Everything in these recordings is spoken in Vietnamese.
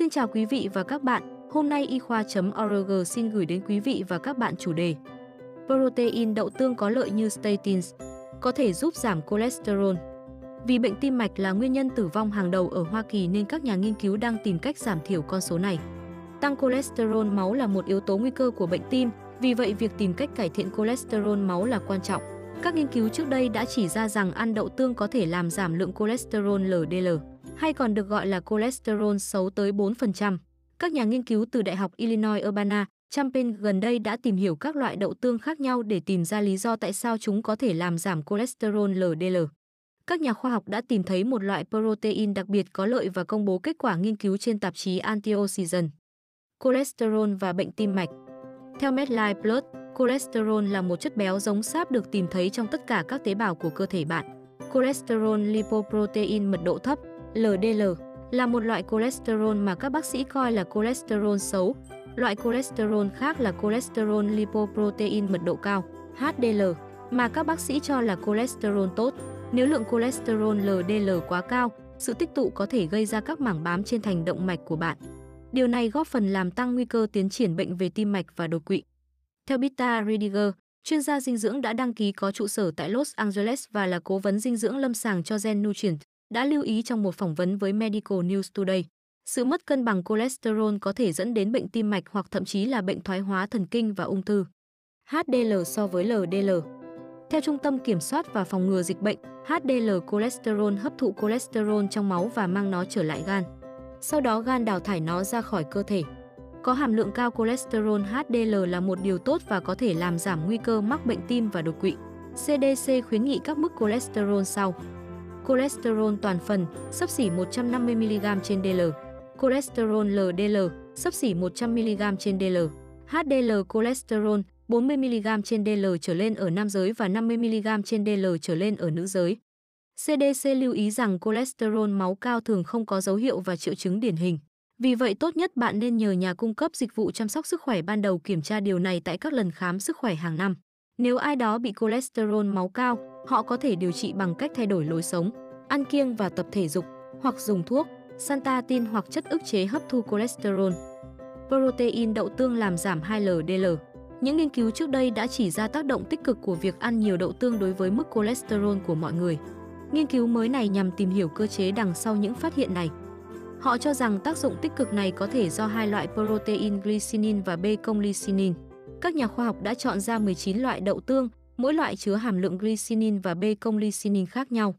Xin chào quý vị và các bạn, hôm nay y khoa.org xin gửi đến quý vị và các bạn chủ đề Protein đậu tương có lợi như statins, có thể giúp giảm cholesterol. Vì bệnh tim mạch là nguyên nhân tử vong hàng đầu ở Hoa Kỳ nên các nhà nghiên cứu đang tìm cách giảm thiểu con số này. Tăng cholesterol máu là một yếu tố nguy cơ của bệnh tim, vì vậy việc tìm cách cải thiện cholesterol máu là quan trọng. Các nghiên cứu trước đây đã chỉ ra rằng ăn đậu tương có thể làm giảm lượng cholesterol LDL, hay còn được gọi là cholesterol xấu tới 4%. Các nhà nghiên cứu từ Đại học Illinois Urbana, Champaign gần đây đã tìm hiểu các loại đậu tương khác nhau để tìm ra lý do tại sao chúng có thể làm giảm cholesterol LDL. Các nhà khoa học đã tìm thấy một loại protein đặc biệt có lợi và công bố kết quả nghiên cứu trên tạp chí Antioxidant. Cholesterol và bệnh tim mạch Theo MedLife Plus, cholesterol là một chất béo giống sáp được tìm thấy trong tất cả các tế bào của cơ thể bạn. Cholesterol lipoprotein mật độ thấp, LDL, là một loại cholesterol mà các bác sĩ coi là cholesterol xấu. Loại cholesterol khác là cholesterol lipoprotein mật độ cao, HDL, mà các bác sĩ cho là cholesterol tốt. Nếu lượng cholesterol LDL quá cao, sự tích tụ có thể gây ra các mảng bám trên thành động mạch của bạn. Điều này góp phần làm tăng nguy cơ tiến triển bệnh về tim mạch và đột quỵ. Theo Bita Ridiger, chuyên gia dinh dưỡng đã đăng ký có trụ sở tại Los Angeles và là cố vấn dinh dưỡng lâm sàng cho Gen Nutrient, đã lưu ý trong một phỏng vấn với Medical News Today. Sự mất cân bằng cholesterol có thể dẫn đến bệnh tim mạch hoặc thậm chí là bệnh thoái hóa thần kinh và ung thư. HDL so với LDL Theo Trung tâm Kiểm soát và Phòng ngừa Dịch bệnh, HDL cholesterol hấp thụ cholesterol trong máu và mang nó trở lại gan. Sau đó gan đào thải nó ra khỏi cơ thể. Có hàm lượng cao cholesterol HDL là một điều tốt và có thể làm giảm nguy cơ mắc bệnh tim và đột quỵ. CDC khuyến nghị các mức cholesterol sau. Cholesterol toàn phần, sấp xỉ 150mg trên DL. Cholesterol LDL, sấp xỉ 100mg trên DL. HDL cholesterol, 40mg trên DL trở lên ở nam giới và 50mg trên DL trở lên ở nữ giới. CDC lưu ý rằng cholesterol máu cao thường không có dấu hiệu và triệu chứng điển hình. Vì vậy tốt nhất bạn nên nhờ nhà cung cấp dịch vụ chăm sóc sức khỏe ban đầu kiểm tra điều này tại các lần khám sức khỏe hàng năm. Nếu ai đó bị cholesterol máu cao, họ có thể điều trị bằng cách thay đổi lối sống, ăn kiêng và tập thể dục, hoặc dùng thuốc, santatin hoặc chất ức chế hấp thu cholesterol. Protein đậu tương làm giảm 2LDL. Những nghiên cứu trước đây đã chỉ ra tác động tích cực của việc ăn nhiều đậu tương đối với mức cholesterol của mọi người. Nghiên cứu mới này nhằm tìm hiểu cơ chế đằng sau những phát hiện này. Họ cho rằng tác dụng tích cực này có thể do hai loại protein glycinin và B-conlycinin. Các nhà khoa học đã chọn ra 19 loại đậu tương, mỗi loại chứa hàm lượng glycinin và B-conlycinin khác nhau.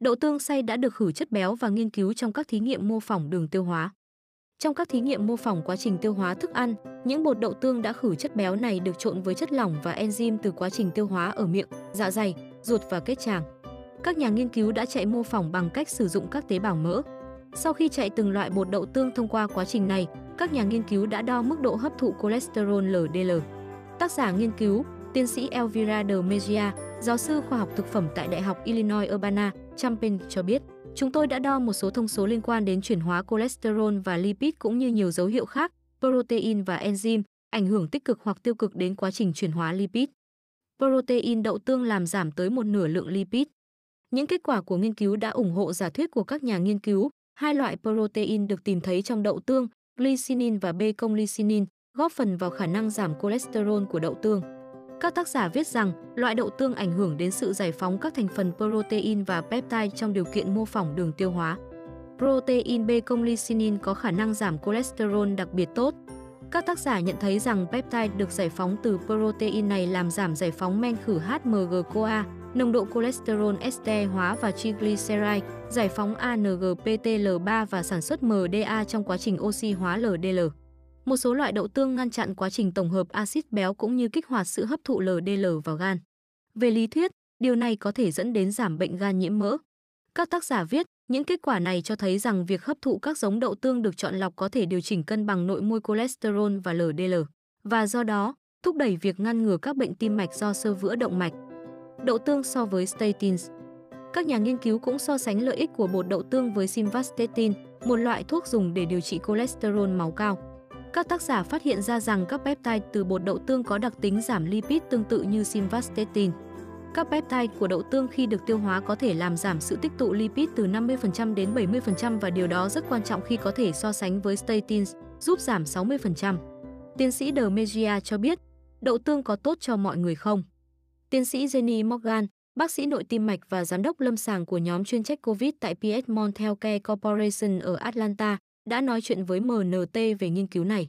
Đậu tương xay đã được khử chất béo và nghiên cứu trong các thí nghiệm mô phỏng đường tiêu hóa. Trong các thí nghiệm mô phỏng quá trình tiêu hóa thức ăn, những bột đậu tương đã khử chất béo này được trộn với chất lỏng và enzyme từ quá trình tiêu hóa ở miệng, dạ dày, ruột và kết tràng. Các nhà nghiên cứu đã chạy mô phỏng bằng cách sử dụng các tế bào mỡ. Sau khi chạy từng loại bột đậu tương thông qua quá trình này, các nhà nghiên cứu đã đo mức độ hấp thụ cholesterol LDL. Tác giả nghiên cứu, tiến sĩ Elvira de Mejia, giáo sư khoa học thực phẩm tại Đại học Illinois Urbana, Champaign cho biết, chúng tôi đã đo một số thông số liên quan đến chuyển hóa cholesterol và lipid cũng như nhiều dấu hiệu khác, protein và enzyme, ảnh hưởng tích cực hoặc tiêu cực đến quá trình chuyển hóa lipid. Protein đậu tương làm giảm tới một nửa lượng lipid. Những kết quả của nghiên cứu đã ủng hộ giả thuyết của các nhà nghiên cứu, hai loại protein được tìm thấy trong đậu tương, glycinin và b-glycinin, góp phần vào khả năng giảm cholesterol của đậu tương. Các tác giả viết rằng loại đậu tương ảnh hưởng đến sự giải phóng các thành phần protein và peptide trong điều kiện mô phỏng đường tiêu hóa. Protein B-conlycinin có khả năng giảm cholesterol đặc biệt tốt. Các tác giả nhận thấy rằng peptide được giải phóng từ protein này làm giảm giải phóng men khử HMG-CoA, nồng độ cholesterol ester hóa và triglyceride, giải phóng ANGPTL3 và sản xuất MDA trong quá trình oxy hóa LDL. Một số loại đậu tương ngăn chặn quá trình tổng hợp axit béo cũng như kích hoạt sự hấp thụ LDL vào gan. Về lý thuyết, điều này có thể dẫn đến giảm bệnh gan nhiễm mỡ. Các tác giả viết, những kết quả này cho thấy rằng việc hấp thụ các giống đậu tương được chọn lọc có thể điều chỉnh cân bằng nội môi cholesterol và LDL, và do đó, thúc đẩy việc ngăn ngừa các bệnh tim mạch do sơ vữa động mạch. Đậu tương so với statins Các nhà nghiên cứu cũng so sánh lợi ích của bột đậu tương với simvastatin, một loại thuốc dùng để điều trị cholesterol máu cao. Các tác giả phát hiện ra rằng các peptide từ bột đậu tương có đặc tính giảm lipid tương tự như simvastatin. Các peptide của đậu tương khi được tiêu hóa có thể làm giảm sự tích tụ lipid từ 50% đến 70% và điều đó rất quan trọng khi có thể so sánh với statins, giúp giảm 60%. Tiến sĩ De Megia cho biết, đậu tương có tốt cho mọi người không? Tiến sĩ Jenny Morgan, bác sĩ nội tim mạch và giám đốc lâm sàng của nhóm chuyên trách COVID tại Piedmont Healthcare Corporation ở Atlanta, đã nói chuyện với MNT về nghiên cứu này.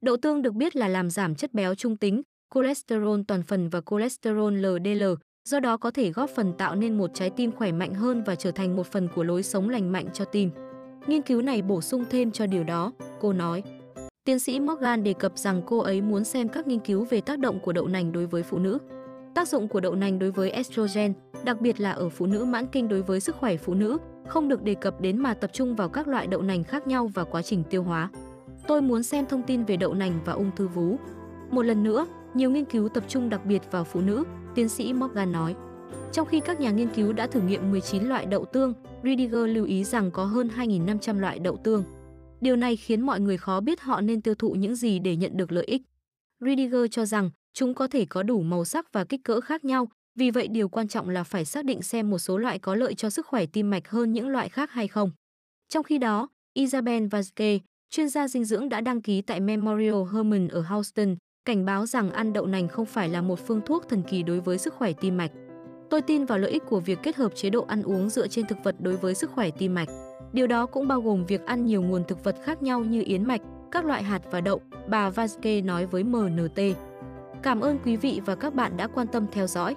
Đậu tương được biết là làm giảm chất béo trung tính, cholesterol toàn phần và cholesterol LDL, do đó có thể góp phần tạo nên một trái tim khỏe mạnh hơn và trở thành một phần của lối sống lành mạnh cho tim. Nghiên cứu này bổ sung thêm cho điều đó, cô nói. Tiến sĩ Morgan đề cập rằng cô ấy muốn xem các nghiên cứu về tác động của đậu nành đối với phụ nữ. Tác dụng của đậu nành đối với estrogen, đặc biệt là ở phụ nữ mãn kinh đối với sức khỏe phụ nữ, không được đề cập đến mà tập trung vào các loại đậu nành khác nhau và quá trình tiêu hóa. Tôi muốn xem thông tin về đậu nành và ung thư vú. Một lần nữa, nhiều nghiên cứu tập trung đặc biệt vào phụ nữ, tiến sĩ Morgan nói. Trong khi các nhà nghiên cứu đã thử nghiệm 19 loại đậu tương, Ridiger lưu ý rằng có hơn 2.500 loại đậu tương. Điều này khiến mọi người khó biết họ nên tiêu thụ những gì để nhận được lợi ích. Ridiger cho rằng chúng có thể có đủ màu sắc và kích cỡ khác nhau, vì vậy điều quan trọng là phải xác định xem một số loại có lợi cho sức khỏe tim mạch hơn những loại khác hay không. Trong khi đó, Isabel Vazquez, chuyên gia dinh dưỡng đã đăng ký tại Memorial Hermann ở Houston, cảnh báo rằng ăn đậu nành không phải là một phương thuốc thần kỳ đối với sức khỏe tim mạch. Tôi tin vào lợi ích của việc kết hợp chế độ ăn uống dựa trên thực vật đối với sức khỏe tim mạch. Điều đó cũng bao gồm việc ăn nhiều nguồn thực vật khác nhau như yến mạch, các loại hạt và đậu, bà Vazke nói với MNT. Cảm ơn quý vị và các bạn đã quan tâm theo dõi.